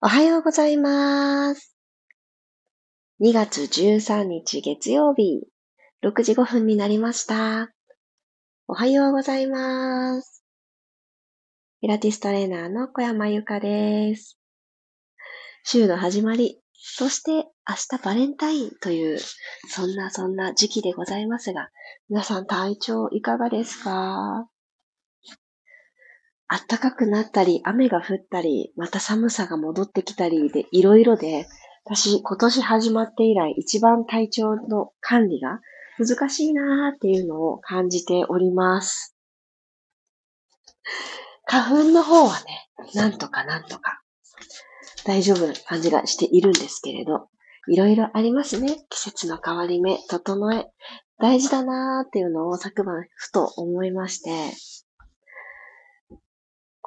おはようございます。2月13日月曜日、6時5分になりました。おはようございます。ピラティストレーナーの小山由かです。週の始まり、そして明日バレンタインという、そんなそんな時期でございますが、皆さん体調いかがですか？暖かくなったり、雨が降ったり、また寒さが戻ってきたりで、いろいろで、私、今年始まって以来、一番体調の管理が難しいなーっていうのを感じております。花粉の方はね、なんとかなんとか、大丈夫な感じがしているんですけれど、いろいろありますね。季節の変わり目、整え、大事だなーっていうのを昨晩ふと思いまして、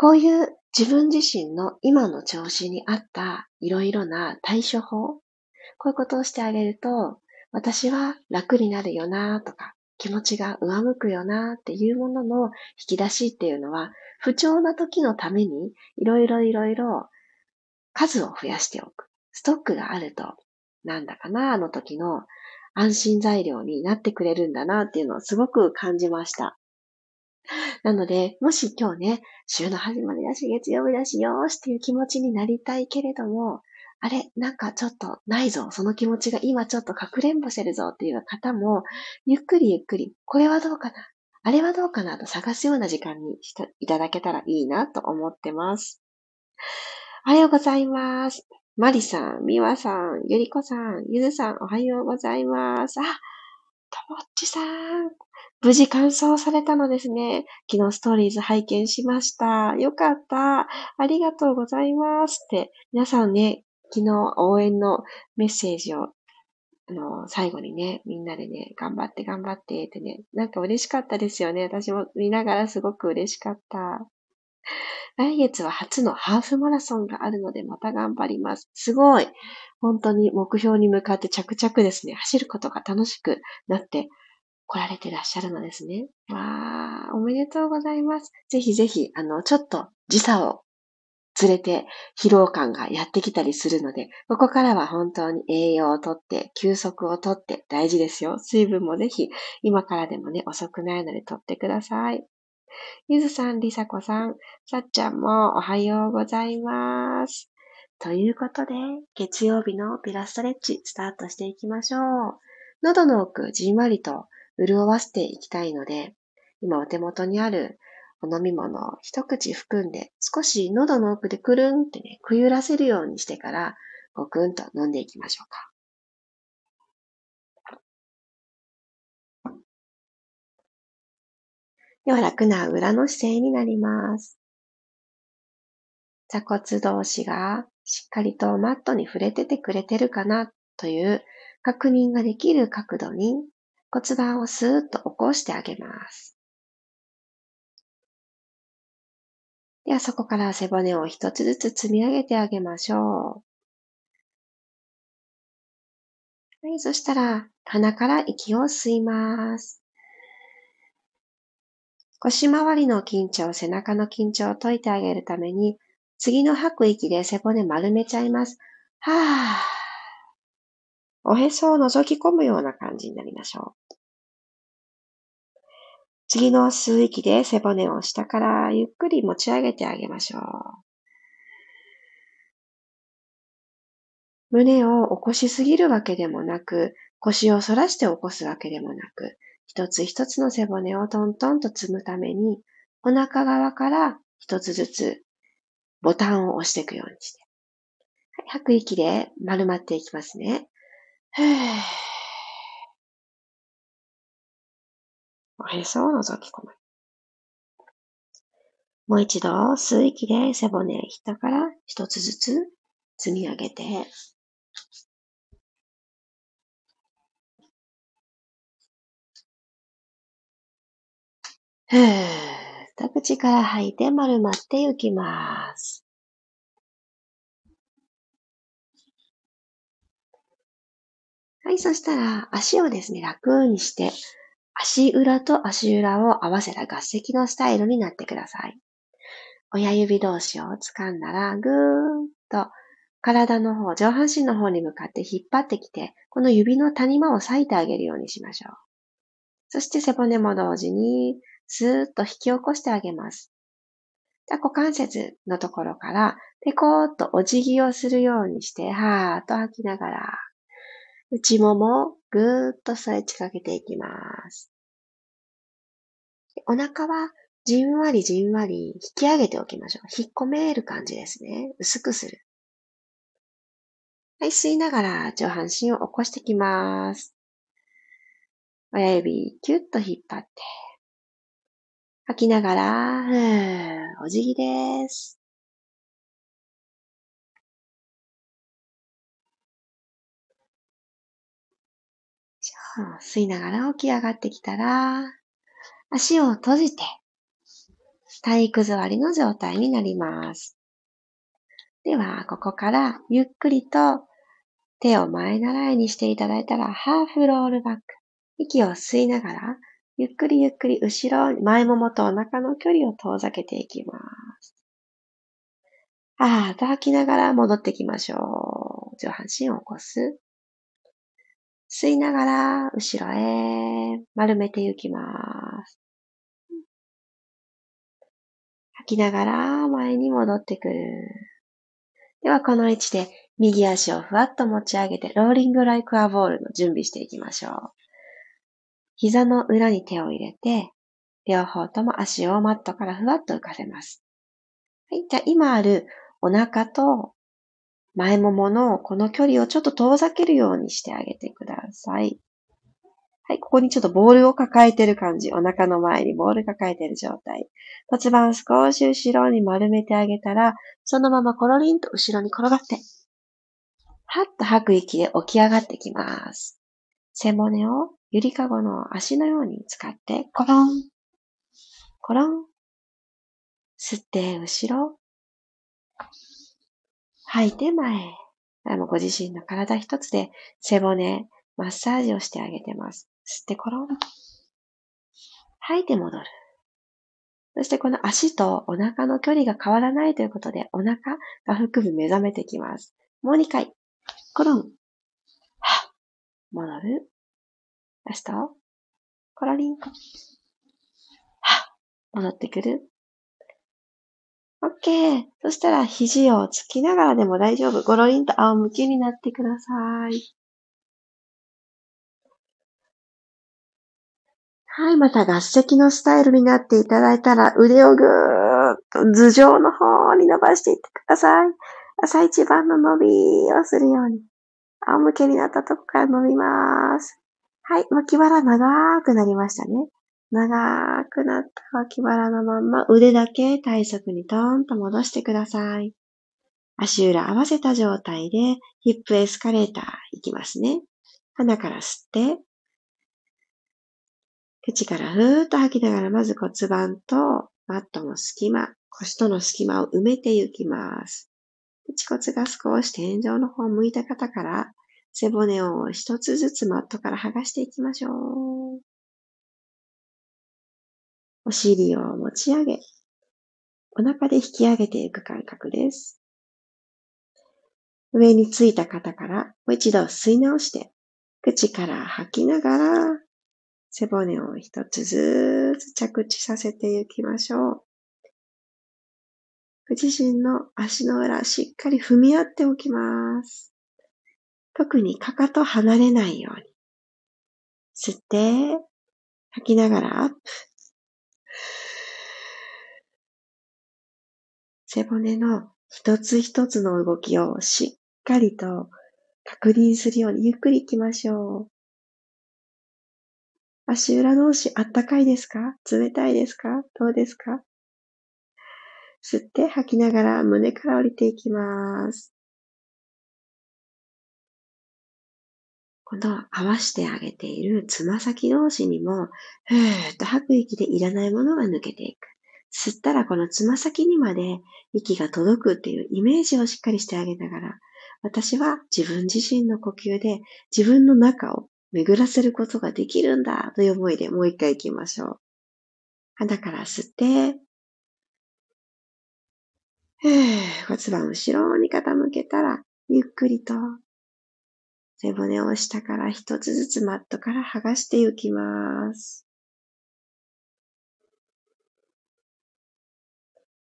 こういう自分自身の今の調子に合ったいろいろな対処法、こういうことをしてあげると、私は楽になるよなとか、気持ちが上向くよなっていうものの引き出しっていうのは、不調な時のためにいろいろいろいろ数を増やしておく。ストックがあると、なんだかな、あの時の安心材料になってくれるんだなっていうのをすごく感じました。なので、もし今日ね、週の始まりだし、月曜日だし、よーしっていう気持ちになりたいけれども、あれなんかちょっとないぞ。その気持ちが今ちょっとかくれんぼしてるぞっていう方も、ゆっくりゆっくり、これはどうかなあれはどうかな？と探すような時間にしていただけたらいいなと思ってます。おはようございます。マリさん、ミワさん、ゆりこさん、ゆずさん、おはようございます。あ、ともっちさん、無事完走されたのですね。昨日ストーリーズ拝見しました。よかった。ありがとうございますって、皆さんね、昨日応援のメッセージを、あの、最後にね、みんなでね、頑張って頑張ってってね、なんか嬉しかったですよね。私も見ながらすごく嬉しかった。来月は初のハーフマラソンがあるのでまた頑張ります。すごい本当に目標に向かって着々ですね、走ることが楽しくなって来られてらっしゃるのですね。わー、おめでとうございます。ぜひぜひ、あの、ちょっと時差を連れて疲労感がやってきたりするので、ここからは本当に栄養をとって、休息をとって大事ですよ。水分もぜひ、今からでもね、遅くないのでとってください。ゆずさん、りさこさん、さっちゃんもおはようございます。ということで、月曜日のピラストレッチスタートしていきましょう。喉の奥、じんわりと潤わせていきたいので、今お手元にあるお飲み物を一口含んで、少し喉の奥でくるんってね、くゆらせるようにしてから、ごくんと飲んでいきましょうか。では楽な裏の姿勢になります。座骨同士がしっかりとマットに触れててくれてるかなという確認ができる角度に骨盤をスーッと起こしてあげます。ではそこから背骨を一つずつ積み上げてあげましょう。はい、そしたら鼻から息を吸います。腰回りの緊張、背中の緊張を解いてあげるために、次の吐く息で背骨丸めちゃいます。はぁ。おへそを覗き込むような感じになりましょう。次の吸う息で背骨を下からゆっくり持ち上げてあげましょう。胸を起こしすぎるわけでもなく、腰を反らして起こすわけでもなく、一つ一つの背骨をトントンと積むために、お腹側から一つずつボタンを押していくようにして。はい、吐く息で丸まっていきますね。おへそを覗き込む。もう一度吸う息で背骨下から一つずつ積み上げて、ふーっと口から吐いて丸まっていきます。はい、そしたら足をですね、楽にして、足裏と足裏を合わせた合石のスタイルになってください。親指同士を掴んだら、ぐーんと体の方、上半身の方に向かって引っ張ってきて、この指の谷間を裂いてあげるようにしましょう。そして背骨も同時に、スーッと引き起こしてあげます。じゃ股関節のところから、ペコーっとお辞儀をするようにして、はーっと吐きながら、内ももぐーっとストレッチかけていきます。お腹はじんわりじんわり引き上げておきましょう。引っ込める感じですね。薄くする。はい、吸いながら上半身を起こしてきます。親指、キュッと引っ張って。吐きながら、ふー、お辞儀です。吸いながら起き上がってきたら、足を閉じて、体育座りの状態になります。では、ここからゆっくりと手を前習いにしていただいたら、ハーフロールバック。息を吸いながら、ゆっくりゆっくり後ろ、前ももとお腹の距離を遠ざけていきます。あーと吐きながら戻ってきましょう。上半身を起こす。吸いながら後ろへ丸めていきます。吐きながら前に戻ってくる。ではこの位置で右足をふわっと持ち上げて、ローリングライクアボールの準備していきましょう。膝の裏に手を入れて、両方とも足をマットからふわっと浮かせます。はい。じゃあ今あるお腹と前もものこの距離をちょっと遠ざけるようにしてあげてください。はい。ここにちょっとボールを抱えてる感じ。お腹の前にボール抱えてる状態。骨盤少し後ろに丸めてあげたら、そのままコロリンと後ろに転がって、はっと吐く息で起き上がってきます。背骨をゆりかごの足のように使って、コロン、コロン、吸って後ろ、吐いて前。ご自身の体一つで背骨、マッサージをしてあげてます。吸ってコロン。吐いて戻る。そしてこの足とお腹の距離が変わらないということで、お腹が腹部目覚めてきます。もう2回。コロン。は戻る。ラスト。コロリン。は戻ってくる。オッケー。そしたら肘をつきながらでも大丈夫。ゴロリンと仰向けになってください。はい、また合席のスタイルになっていただいたら腕をぐーっと頭上の方に伸ばしていってください。朝一番の伸びをするように。仰向けになったとこから伸びます。はい、脇腹長くなりましたね。長くなった脇腹のまんま腕だけ体側にトーンと戻してください。足裏合わせた状態でヒップエスカレーターいきますね。鼻から吸って、口からふーっと吐きながらまず骨盤とマットの隙間、腰との隙間を埋めていきます。恥骨が少し天井の方を向いた方から背骨を一つずつマットから剥がしていきましょう。お尻を持ち上げ、お腹で引き上げていく感覚です。上についた方からもう一度吸い直して、口から吐きながら背骨を一つずつ着地させていきましょう。ご自身の足の裏しっかり踏み合っておきます。特にかかと離れないように。吸って、吐きながらアップ。背骨の一つ一つの動きをしっかりと確認するようにゆっくり行きましょう。足裏同士あったかいですか？冷たいですか？どうですか？吸って吐きながら胸から降りていきます。この合わしてあげているつま先同士にも、ふーっと吐く息でいらないものが抜けていく。吸ったらこのつま先にまで息が届くっていうイメージをしっかりしてあげながら、私は自分自身の呼吸で自分の中を巡らせることができるんだという思いでもう一回行きましょう。鼻から吸って、骨盤後ろに傾けたら、ゆっくりと背骨を下から一つずつマットから剥がしていきます。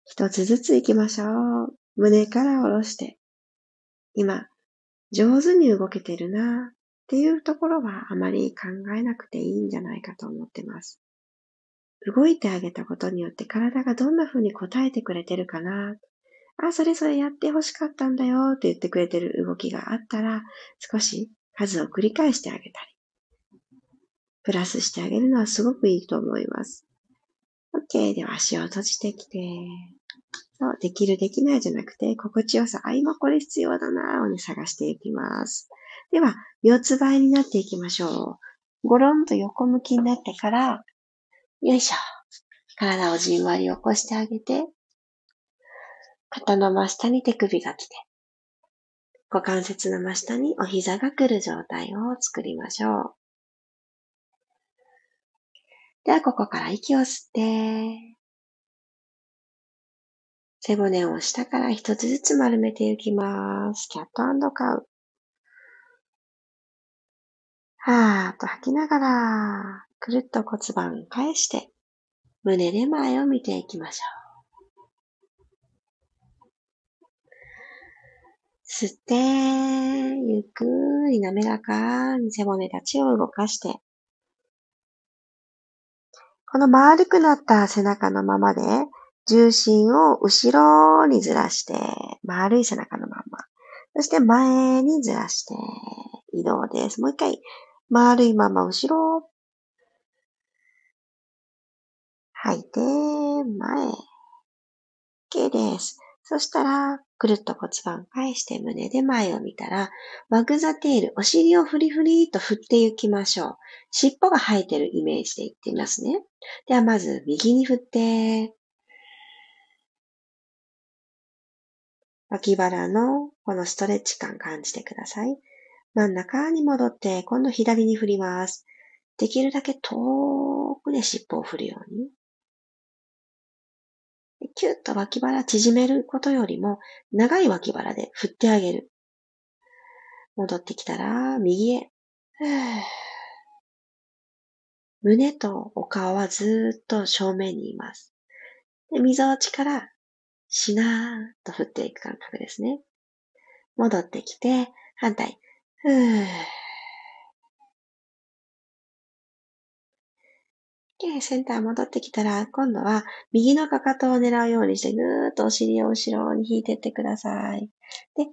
一つずつ行きましょう。胸から下ろして。今、上手に動けてるなっていうところはあまり考えなくていいんじゃないかと思ってます。動いてあげたことによって体がどんな風に応えてくれてるかな。あ、それそれやって欲しかったんだよって言ってくれてる動きがあったら、少し数を繰り返してあげたり、プラスしてあげるのはすごくいいと思います。OK。では足を閉じてきて、そう、できるできないじゃなくて、心地よさ、あ、今これ必要だなをね、探していきます。では、四つ倍になっていきましょう。ゴロンと横向きになってから、よいしょ。体をじんわり起こしてあげて、肩の真下に手首が来て、股関節の真下にお膝が来る状態を作りましょう。では、ここから息を吸って、背骨を下から一つずつ丸めていきます。キャットカウ。はーっと吐きながら、くるっと骨盤返して、胸で前を見ていきましょう。吸って、ゆっくり滑らかに背骨たちを動かして、この丸くなった背中のままで、重心を後ろにずらして、丸い背中のまま。そして前にずらして移動です。もう一回、丸いまま後ろ。吐いて、前。OK です。そしたら、くるっと骨盤返して胸で前を見たら、ワグザテール、お尻をフリフリと振っていきましょう。尻尾が生えてるイメージでいってみますね。ではまず右に振って、脇腹のこのストレッチ感感じてください。真ん中に戻って、今度左に振ります。できるだけ遠くで尻尾を振るように。キュッと脇腹縮めることよりも、長い脇腹で振ってあげる。戻ってきたら、右へ。胸とお顔はずっと正面にいます。で、溝落ちからしなーっと振っていく感覚ですね。戻ってきて、反対。ふー。で、センター戻ってきたら、今度は右のかかとを狙うようにして、ぐーっとお尻を後ろに引いていってください。で、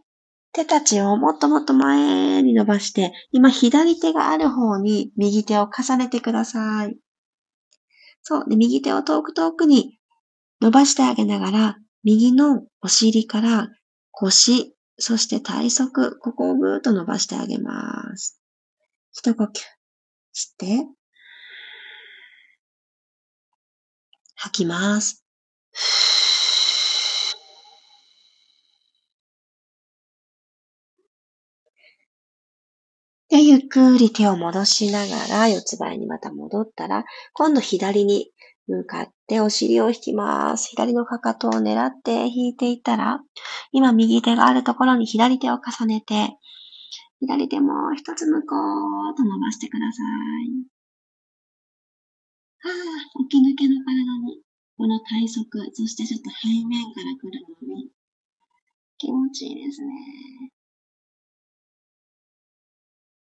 手たちをもっともっと前に伸ばして、今左手がある方に右手を重ねてください。そう。で、右手を遠く遠くに伸ばしてあげながら、右のお尻から腰、そして体側、ここをぐーっと伸ばしてあげます。一呼吸。吸って、吐きます。で、ゆっくり手を戻しながら、四つ倍にまた戻ったら、今度左に向かってお尻を引きます。左のかかとを狙って引いていたら、今右手があるところに左手を重ねて、左手もう一つ向こうと伸ばしてください。はぁ、起き抜けの体に、この体側、そしてちょっと背面から来るのに、気持ちいいですね。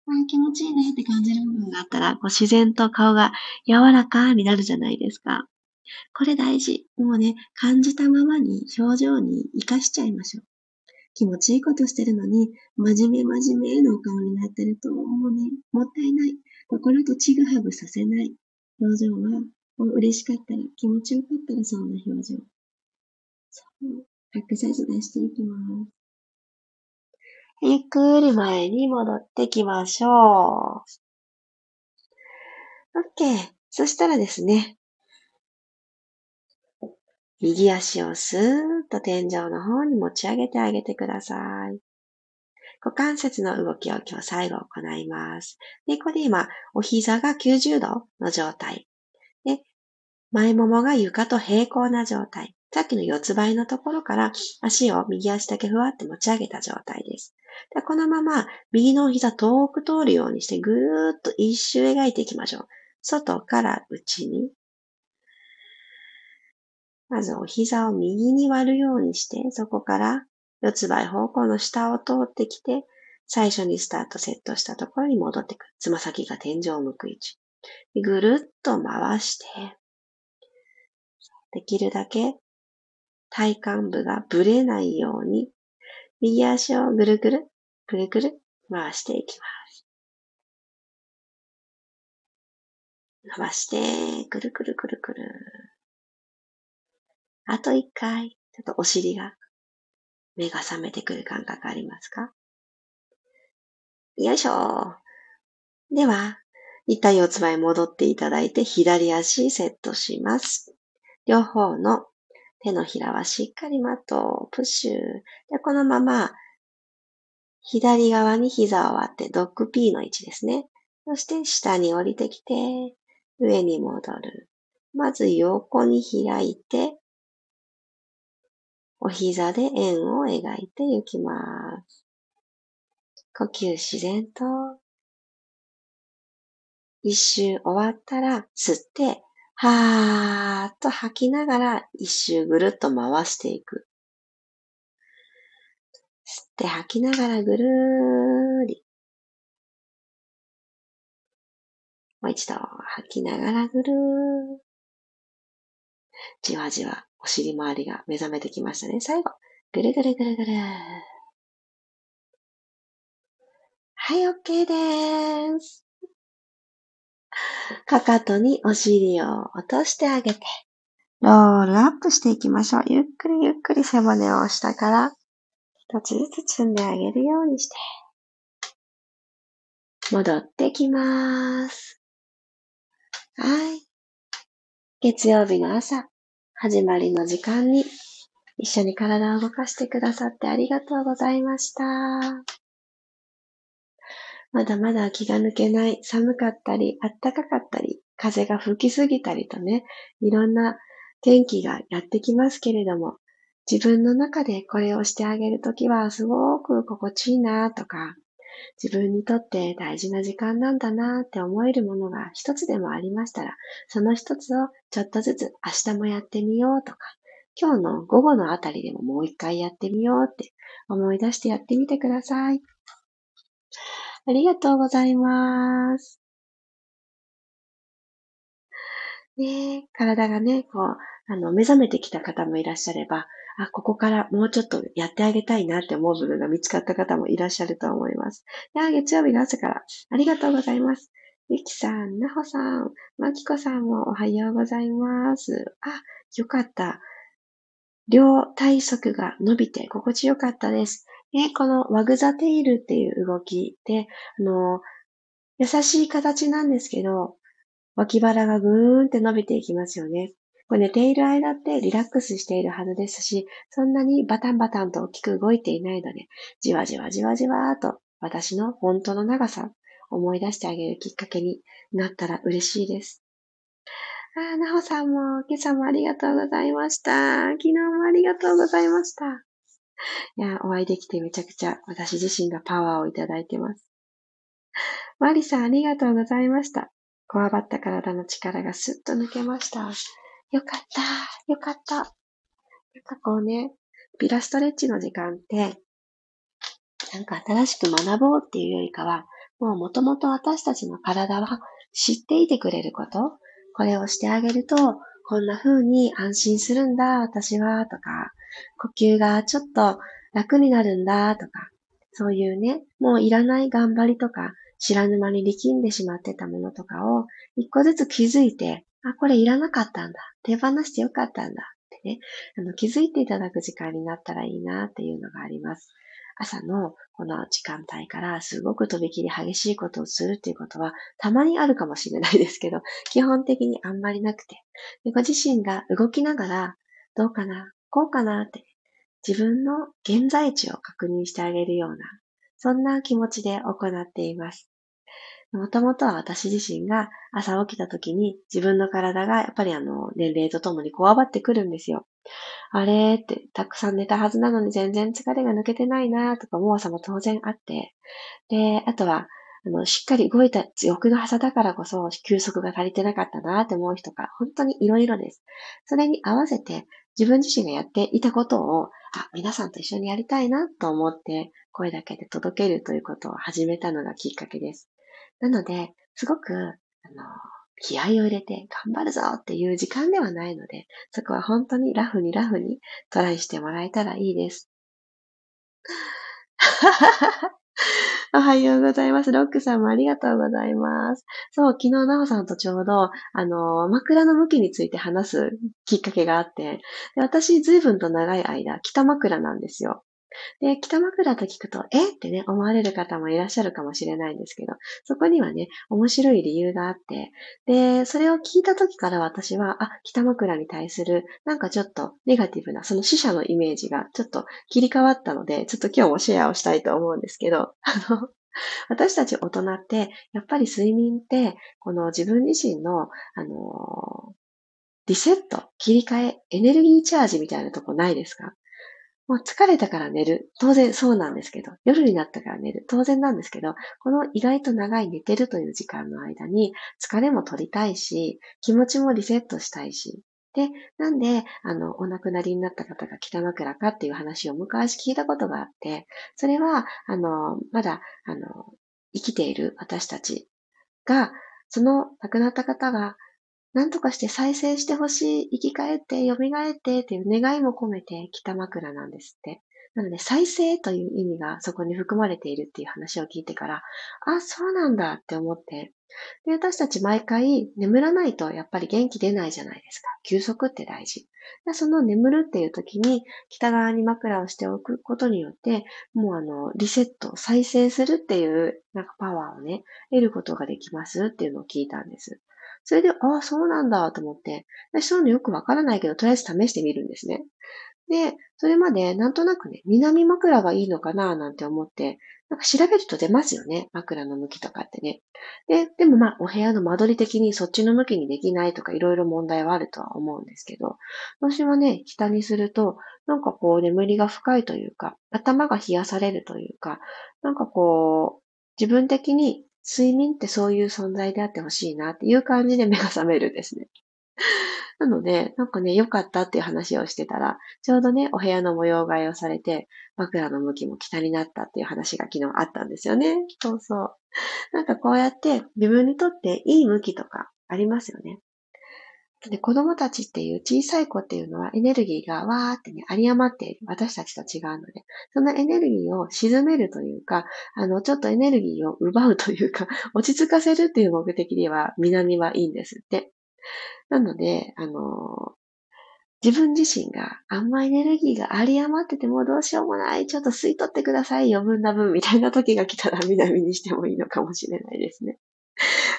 あ気持ちいいねって感じる部分があったら、こう自然と顔が柔らかになるじゃないですか。これ大事。もうね、感じたままに表情に活かしちゃいましょう。気持ちいいことしてるのに、真面目真面目のお顔になってると、もうね、もったいない。心とちぐはぐさせない。表情は、嬉しかったら、気持ちよかったらそんな表情。そう。エクサイズ出していきます。ゆっくり前に戻ってきましょう。OK。そしたらですね、右足をスーッと天井の方に持ち上げてあげてください。股関節の動きを今日最後行います。で、ここで今、お膝が90度の状態。で、前ももが床と平行な状態。さっきの四つ倍のところから足を右足だけふわって持ち上げた状態です。でこのまま右の膝遠く通るようにしてぐーっと一周描いていきましょう。外から内に。まずお膝を右に割るようにして、そこから四つ倍方向の下を通ってきて、最初にスタートセットしたところに戻ってくる。つま先が天井を向く位置。ぐるっと回して、できるだけ体幹部がぶれないように、右足をぐるぐる、ぐるぐる回していきます。伸ばして、ぐるぐるぐるぐる。あと一回、ちょっとお尻が、目が覚めてくる感覚ありますか？よいしょ。では、一旦四つ前戻っていただいて、左足セットします。両方の手のひらはしっかりマットをプッシュ。で、このまま、左側に膝を割ってドッグ P の位置ですね。そして下に降りてきて、上に戻る。まず横に開いて、お膝で円を描いていきます。呼吸自然と。一周終わったら吸って、はーっと吐きながら一周ぐるっと回していく。吸って吐きながらぐるーり。もう一度吐きながらぐるー。じわじわお尻周りが目覚めてきましたね。最後、ぐるぐるぐるぐる。はい、OK です。かかとにお尻を落としてあげて、ロールアップしていきましょう。ゆっくりゆっくり背骨を下から一つずつ積んであげるようにして、戻ってきます。はい。月曜日の朝、始まりの時間に一緒に体を動かしてくださってありがとうございました。まだまだ気が抜けない、寒かったり、暖かかったり、風が吹きすぎたりとね、いろんな天気がやってきますけれども、自分の中でこれをしてあげるときはすごく心地いいなとか、自分にとって大事な時間なんだなって思えるものが一つでもありましたら、その一つをちょっとずつ明日もやってみようとか、今日の午後のあたりでももう一回やってみようって思い出してやってみてください。ありがとうございます。ね体がね、こう、あの、目覚めてきた方もいらっしゃれば、あ、ここからもうちょっとやってあげたいなって思う部分が見つかった方もいらっしゃると思います。いや、月曜日の朝からありがとうございます。ゆきさん、なほさん、まきこさんもおはようございます。あ、よかった。両体側が伸びて心地よかったです。ね、このワグザテイルっていう動きで、あの、優しい形なんですけど、脇腹がぐーんって伸びていきますよね。これ寝ている間ってリラックスしているはずですし、そんなにバタンバタンと大きく動いていないので、じわじわじわじわーと私の本当の長さ思い出してあげるきっかけになったら嬉しいです。あ、なほさんも今朝もありがとうございました。昨日もありがとうございました。いや、お会いできてめちゃくちゃ私自身がパワーをいただいてます。マリさんありがとうございました。こわばった体の力がスッと抜けました。よかった、よかった。なんかこうね、ピラストレッチの時間って、なんか新しく学ぼうっていうよりかは、もう元々私たちの体は知っていてくれること、これをしてあげると、こんな風に安心するんだ、私は、とか、呼吸がちょっと楽になるんだとか、そういうね、もういらない頑張りとか、知らぬ間に力んでしまってたものとかを、一個ずつ気づいて、あ、これいらなかったんだ。手放してよかったんだ。ってね、あの気づいていただく時間になったらいいなっていうのがあります。朝のこの時間帯からすごくとびきり激しいことをするっていうことはたまにあるかもしれないですけど、基本的にあんまりなくて、でご自身が動きながらどうかなこうかなって、自分の現在地を確認してあげるような、そんな気持ちで行っています。もともとは私自身が朝起きた時に自分の体がやっぱりあの年齢とともにこわばってくるんですよ。あれって、たくさん寝たはずなのに全然疲れが抜けてないなとか思う朝も当然あって、で、あとは、あの、しっかり動いた欲の朝だからこそ、休息が足りてなかったなって思う人が、本当にいろいろです。それに合わせて、自分自身がやっていたことを、あ、皆さんと一緒にやりたいなと思って、声だけで届けるということを始めたのがきっかけです。なので、すごく、あの、気合を入れて頑張るぞっていう時間ではないので、そこは本当にラフにラフにトライしてもらえたらいいです。おはようございます。ロックさんもありがとうございます。そう、昨日なおさんとちょうど、あの、枕の向きについて話すきっかけがあって、で私、随分と長い間、北枕なんですよ。で、北枕と聞くと、え？ってね、思われる方もいらっしゃるかもしれないんですけど、そこにはね、面白い理由があって、で、それを聞いた時から私は、あ、北枕に対する、なんかちょっとネガティブな、その死者のイメージがちょっと切り替わったので、ちょっと今日もシェアをしたいと思うんですけど、あの、私たち大人って、やっぱり睡眠って、この自分自身の、あのリセット、切り替え、エネルギーチャージみたいなとこないですか？もう疲れたから寝る。当然そうなんですけど、夜になったから寝る。当然なんですけど、この意外と長い寝てるという時間の間に疲れも取りたいし、気持ちもリセットしたいし。で、なんで、あの、お亡くなりになった方が北枕かっていう話を昔聞いたことがあって、それは、あの、まだ、あの、生きている私たちが、その亡くなった方が何とかして再生してほしい、生き返って、蘇ってっていう願いも込めて北枕なんですって。なので、再生という意味がそこに含まれているっていう話を聞いてから、あ、そうなんだって思って。で、私たち毎回眠らないとやっぱり元気出ないじゃないですか。休息って大事。でその眠るっていう時に北側に枕をしておくことによって、もうあの、リセット、再生するっていうなんかパワーをね、得ることができますっていうのを聞いたんです。それで、ああ、そうなんだと思って、私そういうのよくわからないけど、とりあえず試してみるんですね。で、それまでなんとなくね、南枕がいいのかななんて思って、なんか調べると出ますよね。枕の向きとかってね。で、でもまあ、お部屋の間取り的にそっちの向きにできないとかいろいろ問題はあるとは思うんですけど、私はね、北にすると、なんかこう眠りが深いというか、頭が冷やされるというか、なんかこう、自分的に睡眠ってそういう存在であってほしいなっていう感じで目が覚めるんですね。なので、なんかね、良かったっていう話をしてたら、ちょうどね、お部屋の模様替えをされて、枕の向きも北になったっていう話が昨日あったんですよね。そうそう。なんかこうやって自分にとっていい向きとかありますよね。で、子供たちっていう小さい子っていうのはエネルギーがわーってね、有り余っている。私たちと違うので。そのエネルギーを沈めるというか、あの、ちょっとエネルギーを奪うというか、落ち着かせるっていう目的では、南はいいんですって。なので、あの、自分自身があんまエネルギーが有り余っててもどうしようもない。ちょっと吸い取ってください。余分な分みたいな時が来たら南にしてもいいのかもしれないですね。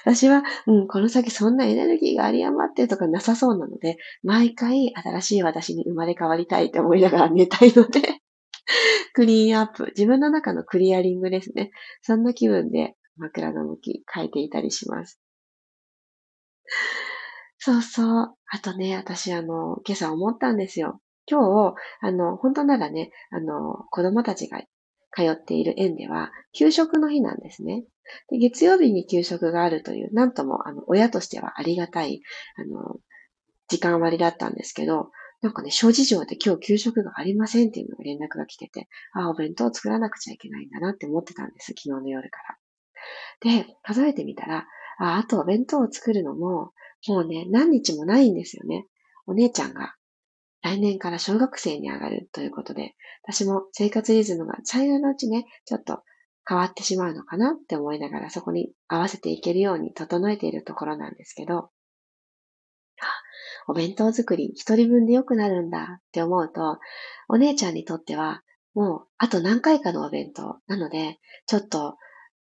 私は、うん、この先そんなエネルギーが有り余ってとかなさそうなので、毎回新しい私に生まれ変わりたいって思いながら寝たいので クリーンアップ。自分の中のクリアリングですね。そんな気分で枕の向き変えていたりします。そうそう。あとね、私あの、今朝思ったんですよ。今日、あの、本当ならね、あの、子供たちが通っている園では、給食の日なんですね。で月曜日に給食があるという、なんとも、あの、親としてはありがたい、あの、時間割だったんですけど、なんかね、諸事情で今日給食がありませんっていうのが連絡が来てて、ああ、お弁当を作らなくちゃいけないんだなって思ってたんです、昨日の夜から。で、数えてみたら、ああとお弁当を作るのも、もうね、何日もないんですよね。お姉ちゃんが来年から小学生に上がるということで、私も生活リズムが最後のうちね、ちょっと変わってしまうのかなって思いながらそこに合わせていけるように整えているところなんですけど、お弁当作り一人分で良くなるんだって思うと、お姉ちゃんにとってはもうあと何回かのお弁当なので、ちょっと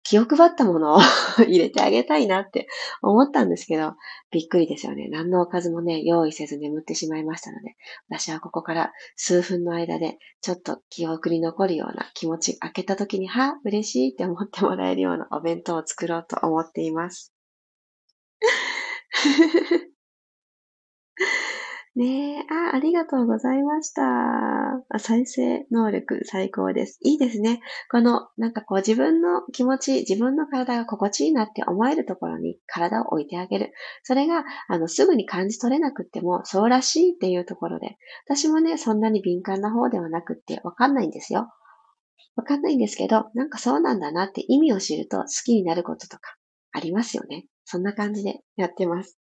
気を配ったものを 入れてあげたいなって思ったんですけど、びっくりですよね。何のおかずもね、用意せず眠ってしまいましたので、私はここから数分の間で、ちょっと記憶に残るような気持ち、開けた時に、は、嬉しいって思ってもらえるようなお弁当を作ろうと思っています。ねえ、あ、ありがとうございました。再生能力最高です。いいですね。この、なんかこう自分の気持ち、自分の体が心地いいなって思えるところに体を置いてあげる。それが、あの、すぐに感じ取れなくっても、そうらしいっていうところで、私もね、そんなに敏感な方ではなくってわかんないんですよ。わかんないんですけど、なんかそうなんだなって意味を知ると好きになることとかありますよね。そんな感じでやってます。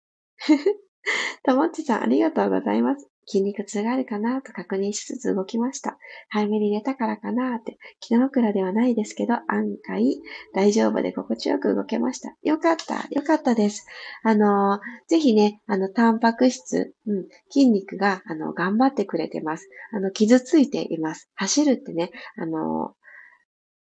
ともっちさん、ありがとうございます。筋肉痛があるかなと確認しつつ動きました。早めに寝たからかなって、気の枕ではないですけど、案外大丈夫で心地よく動けました。よかった、よかったです。あの、ぜひね、あの、タンパク質、うん、筋肉が、あの、頑張ってくれてます。あの、傷ついています。走るってね、あの、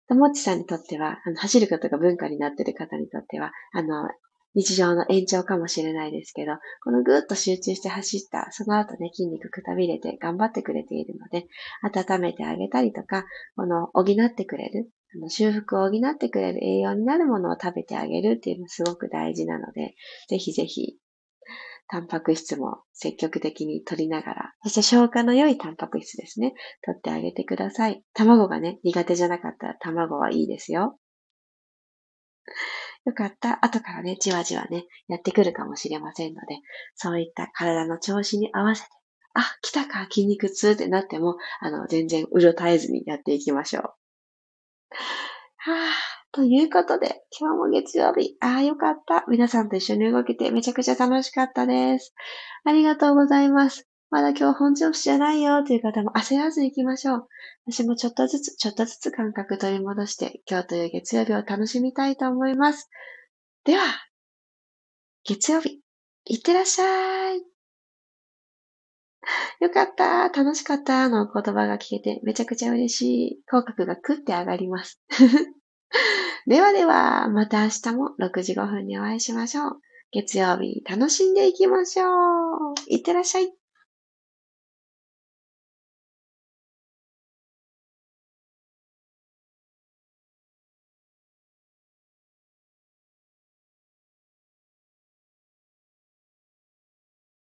ともっちさんにとっては、あの、走ることが文化になっている方にとっては、あの、日常の延長かもしれないですけど、このぐーっと集中して走った、その後ね、筋肉くたびれて頑張ってくれているので、温めてあげたりとか、この補ってくれる、あの修復を補ってくれる栄養になるものを食べてあげるっていうのすごく大事なので、ぜひぜひ、タンパク質も積極的に取りながら、そして消化の良いタンパク質ですね、取ってあげてください。卵がね、苦手じゃなかったら卵はいいですよ。よかった。後からね、じわじわね、やってくるかもしれませんので、そういった体の調子に合わせて、あ、来たか、筋肉痛ってなっても、あの、全然うろたえずにやっていきましょう。はぁ、ということで、今日も月曜日、ああ、よかった。皆さんと一緒に動けてめちゃくちゃ楽しかったです。ありがとうございます。まだ今日本調子じゃないよという方も焦らず行きましょう。私もちょっとずつ、ちょっとずつ感覚取り戻して、今日という月曜日を楽しみたいと思います。では、月曜日、いってらっしゃい。よかった、楽しかったの言葉が聞けてめちゃくちゃ嬉しい。口角がクって上がります。ではでは、また明日も6時5分にお会いしましょう。月曜日楽しんでいきましょう。いってらっしゃい。